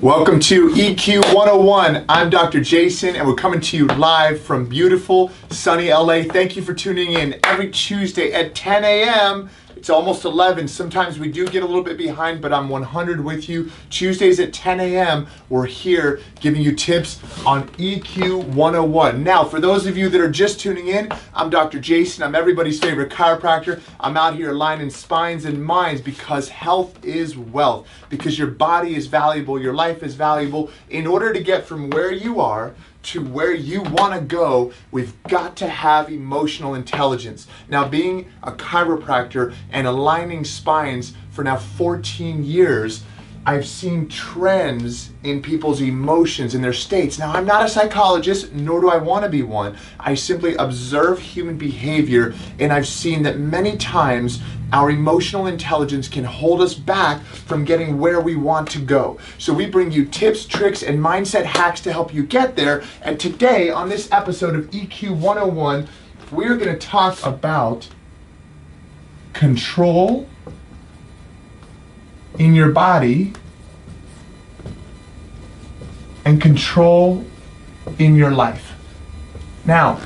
Welcome to EQ 101. I'm Dr. Jason, and we're coming to you live from beautiful, sunny LA. Thank you for tuning in every Tuesday at 10 a.m. It's almost 11. Sometimes we do get a little bit behind, but I'm 100 with you. Tuesdays at 10 a.m., we're here giving you tips on EQ 101. Now, for those of you that are just tuning in, I'm Dr. Jason. I'm everybody's favorite chiropractor. I'm out here aligning spines and minds because health is wealth, because your body is valuable, your life is valuable. In order to get from where you are to where you want to go, we've got to have emotional intelligence. Now, being a chiropractor and aligning spines for now 14 years, I've seen trends in people's emotions and their states. Now, I'm not a psychologist, nor do I want to be one. I simply observe human behavior, and I've seen that many times our emotional intelligence can hold us back from getting where we want to go. So, we bring you tips, tricks, and mindset hacks to help you get there. And today, on this episode of EQ 101, we're going to talk about control in your body and control in your life. Now,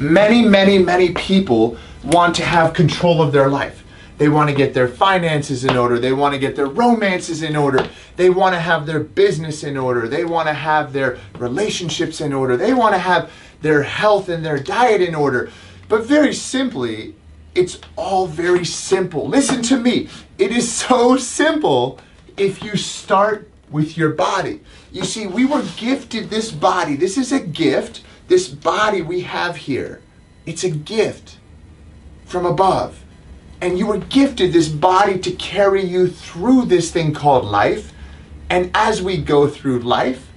many, many, many people want to have control of their life. They want to get their finances in order. They want to get their romances in order. They want to have their business in order. They want to have their relationships in order. They want to have their health and their diet in order. But very simply, it's all very simple. Listen to me. It is so simple if you start with your body. You see, we were gifted this body. This is a gift. This body we have here, it's a gift from above. And you were gifted this body to carry you through this thing called life. And as we go through life,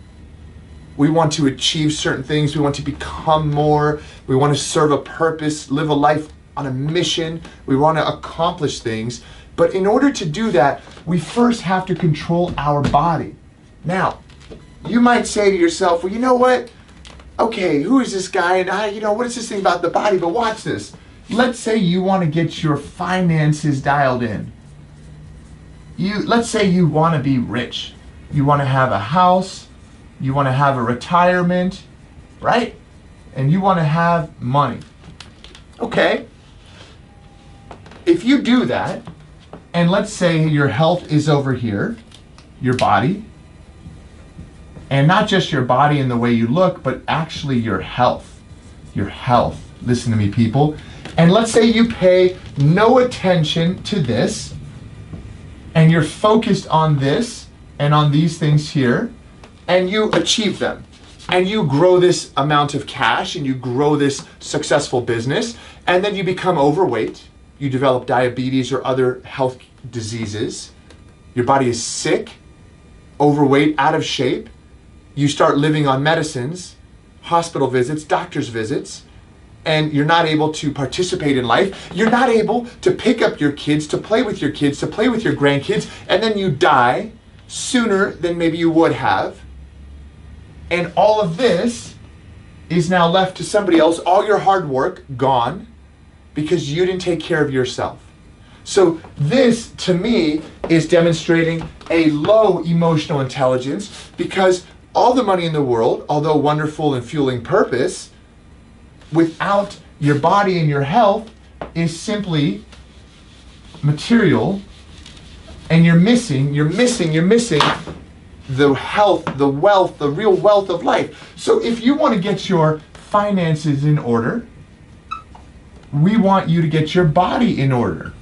we want to achieve certain things. We want to become more. We want to serve a purpose, live a life on a mission. We want to accomplish things. But in order to do that, we first have to control our body. Now, you might say to yourself, well, you know what? Okay, who is this guy? And I, you know, what is this thing about the body? But watch this. Let's say you want to get your finances dialed in. You let's say you want to be rich. You want to have a house, you want to have a retirement, right? And you want to have money. Okay. If you do that, and let's say your health is over here, your body, and not just your body and the way you look, but actually your health. Your health. Listen to me, people. And let's say you pay no attention to this, and you're focused on this and on these things here, and you achieve them. And you grow this amount of cash and you grow this successful business, and then you become overweight, you develop diabetes or other health diseases, your body is sick, overweight, out of shape, you start living on medicines, hospital visits, doctor's visits, and you're not able to participate in life. You're not able to pick up your kids, to play with your kids, to play with your grandkids, and then you die sooner than maybe you would have. And all of this is now left to somebody else, all your hard work gone because you didn't take care of yourself. So, this to me is demonstrating a low emotional intelligence because all the money in the world, although wonderful and fueling purpose, without your body and your health is simply material and you're missing, you're missing, you're missing the health, the wealth, the real wealth of life. So if you want to get your finances in order, we want you to get your body in order.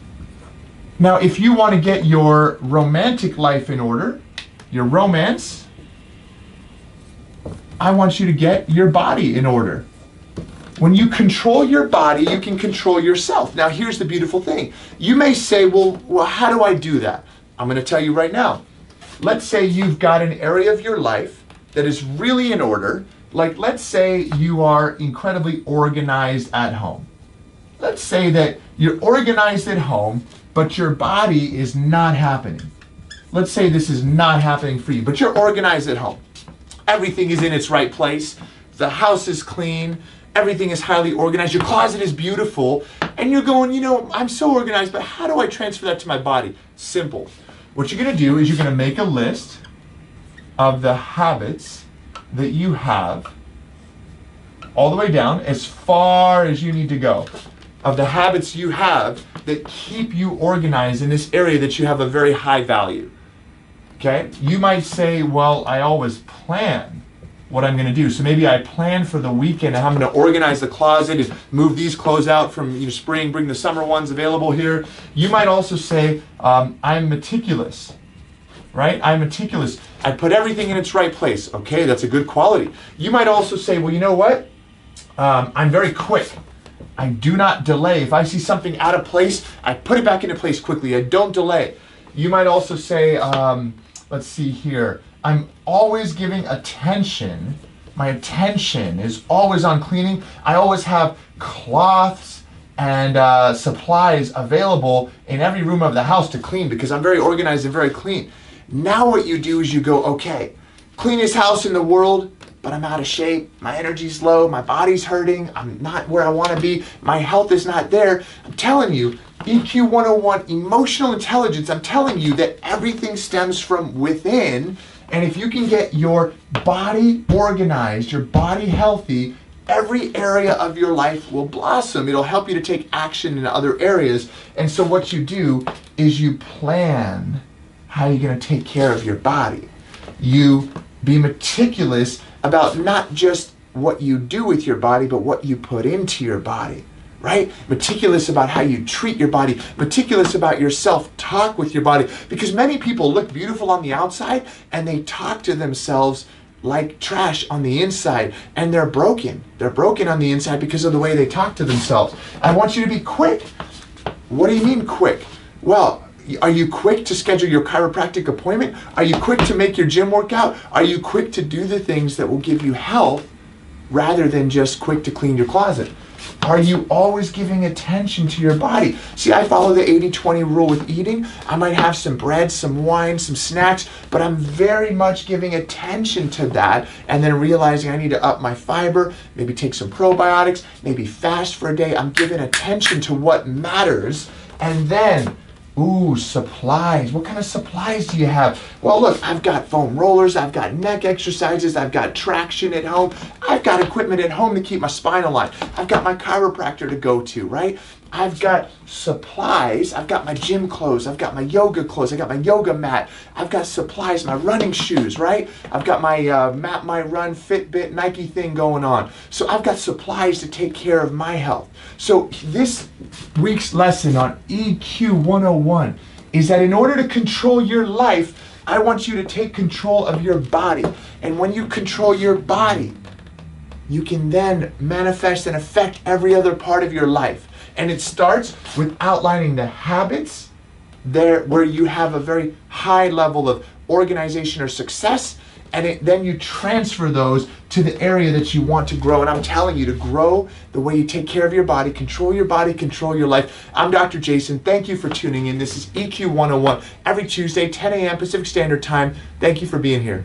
Now, if you want to get your romantic life in order, your romance, I want you to get your body in order. When you control your body, you can control yourself. Now, here's the beautiful thing. You may say, well, well how do I do that? I'm going to tell you right now. Let's say you've got an area of your life that is really in order. Like, let's say you are incredibly organized at home. Let's say that you're organized at home, but your body is not happening. Let's say this is not happening for you, but you're organized at home. Everything is in its right place. The house is clean. Everything is highly organized. Your closet is beautiful. And you're going, you know, I'm so organized, but how do I transfer that to my body? Simple. What you're going to do is you're going to make a list of the habits that you have all the way down as far as you need to go of the habits you have that keep you organized in this area that you have a very high value. Okay? You might say, well, I always plan what I'm going to do. So maybe I plan for the weekend and I'm going to organize the closet move these clothes out from you know, spring, bring the summer ones available here. You might also say, um, I'm meticulous. Right? I'm meticulous. I put everything in its right place. Okay, that's a good quality. You might also say, well, you know what? Um, I'm very quick. I do not delay. If I see something out of place, I put it back into place quickly. I don't delay. You might also say, um, let's see here, I'm always giving attention. My attention is always on cleaning. I always have cloths and uh, supplies available in every room of the house to clean because I'm very organized and very clean. Now, what you do is you go, okay, cleanest house in the world, but I'm out of shape. My energy's low. My body's hurting. I'm not where I want to be. My health is not there. I'm telling you, EQ 101, emotional intelligence, I'm telling you that everything stems from within. And if you can get your body organized, your body healthy, every area of your life will blossom. It'll help you to take action in other areas. And so, what you do is you plan how you're going to take care of your body. You be meticulous about not just what you do with your body, but what you put into your body, right? Meticulous about how you treat your body, meticulous about your self talk with your body. Because many people look beautiful on the outside and they talk to themselves like trash on the inside and they're broken. They're broken on the inside because of the way they talk to themselves. I want you to be quick. What do you mean quick? Well, are you quick to schedule your chiropractic appointment? Are you quick to make your gym workout? Are you quick to do the things that will give you health rather than just quick to clean your closet? Are you always giving attention to your body? See, I follow the 80 20 rule with eating. I might have some bread, some wine, some snacks, but I'm very much giving attention to that and then realizing I need to up my fiber, maybe take some probiotics, maybe fast for a day. I'm giving attention to what matters. And then Ooh, supplies. What kind of supplies do you have? Well, look, I've got foam rollers, I've got neck exercises, I've got traction at home, I've got equipment at home to keep my spine aligned. I've got my chiropractor to go to, right? I've got supplies. I've got my gym clothes. I've got my yoga clothes. I've got my yoga mat. I've got supplies, my running shoes, right? I've got my uh, Map My Run Fitbit Nike thing going on. So I've got supplies to take care of my health. So this week's lesson on EQ 101 is that in order to control your life, I want you to take control of your body. And when you control your body, you can then manifest and affect every other part of your life. And it starts with outlining the habits there where you have a very high level of organization or success and it, then you transfer those to the area that you want to grow. And I'm telling you to grow the way you take care of your body, control your body, control your life. I'm Dr. Jason. Thank you for tuning in. This is EQ 101 every Tuesday, 10 a.m. Pacific Standard Time. Thank you for being here.